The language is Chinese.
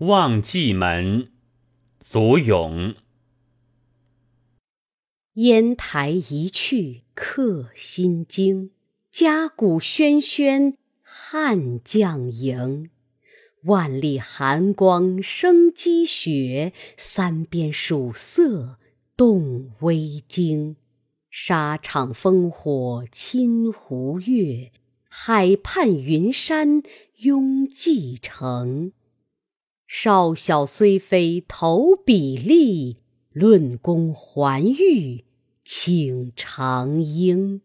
望蓟门，祖咏。烟台一去客心惊，家鼓喧喧汉将营。万里寒光生积雪，三边曙色动微惊。沙场烽火侵胡月，海畔云山拥蓟城。少小虽非投笔吏，论功还欲请长缨。